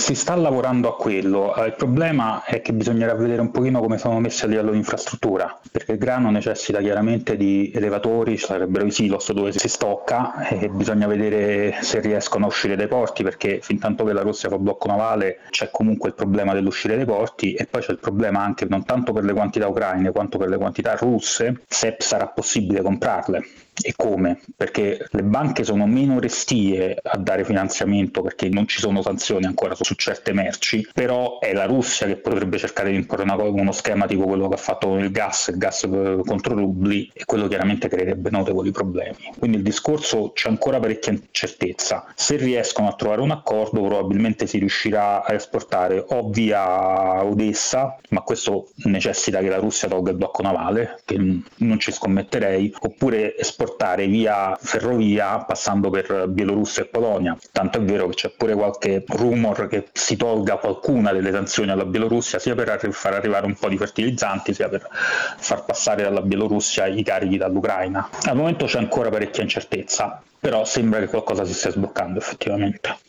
Si sta lavorando a quello, eh, il problema è che bisognerà vedere un pochino come sono messi a livello di infrastruttura, perché il grano necessita chiaramente di elevatori, ci sarebbero i silos dove si stocca e bisogna vedere se riescono a uscire dai porti, perché fin tanto che la Russia fa blocco navale c'è comunque il problema dell'uscire dai porti e poi c'è il problema anche non tanto per le quantità ucraine quanto per le quantità russe, se sarà possibile comprarle e come? Perché le banche sono meno restie a dare finanziamento perché non ci sono sanzioni ancora su, su certe merci, però è la Russia che potrebbe cercare di imporre una, uno schema tipo quello che ha fatto con il gas, il gas eh, contro rubli e quello chiaramente creerebbe notevoli problemi. Quindi il discorso c'è ancora parecchia incertezza. Se riescono a trovare un accordo probabilmente si riuscirà a esportare o via Odessa, ma questo necessita che la Russia tolga il blocco navale, che non ci scommetterei, oppure esportare portare via ferrovia passando per Bielorussia e Polonia. Tanto è vero che c'è pure qualche rumor che si tolga qualcuna delle sanzioni alla Bielorussia sia per far arrivare un po' di fertilizzanti sia per far passare dalla Bielorussia i carichi dall'Ucraina. Al momento c'è ancora parecchia incertezza, però sembra che qualcosa si stia sbloccando effettivamente.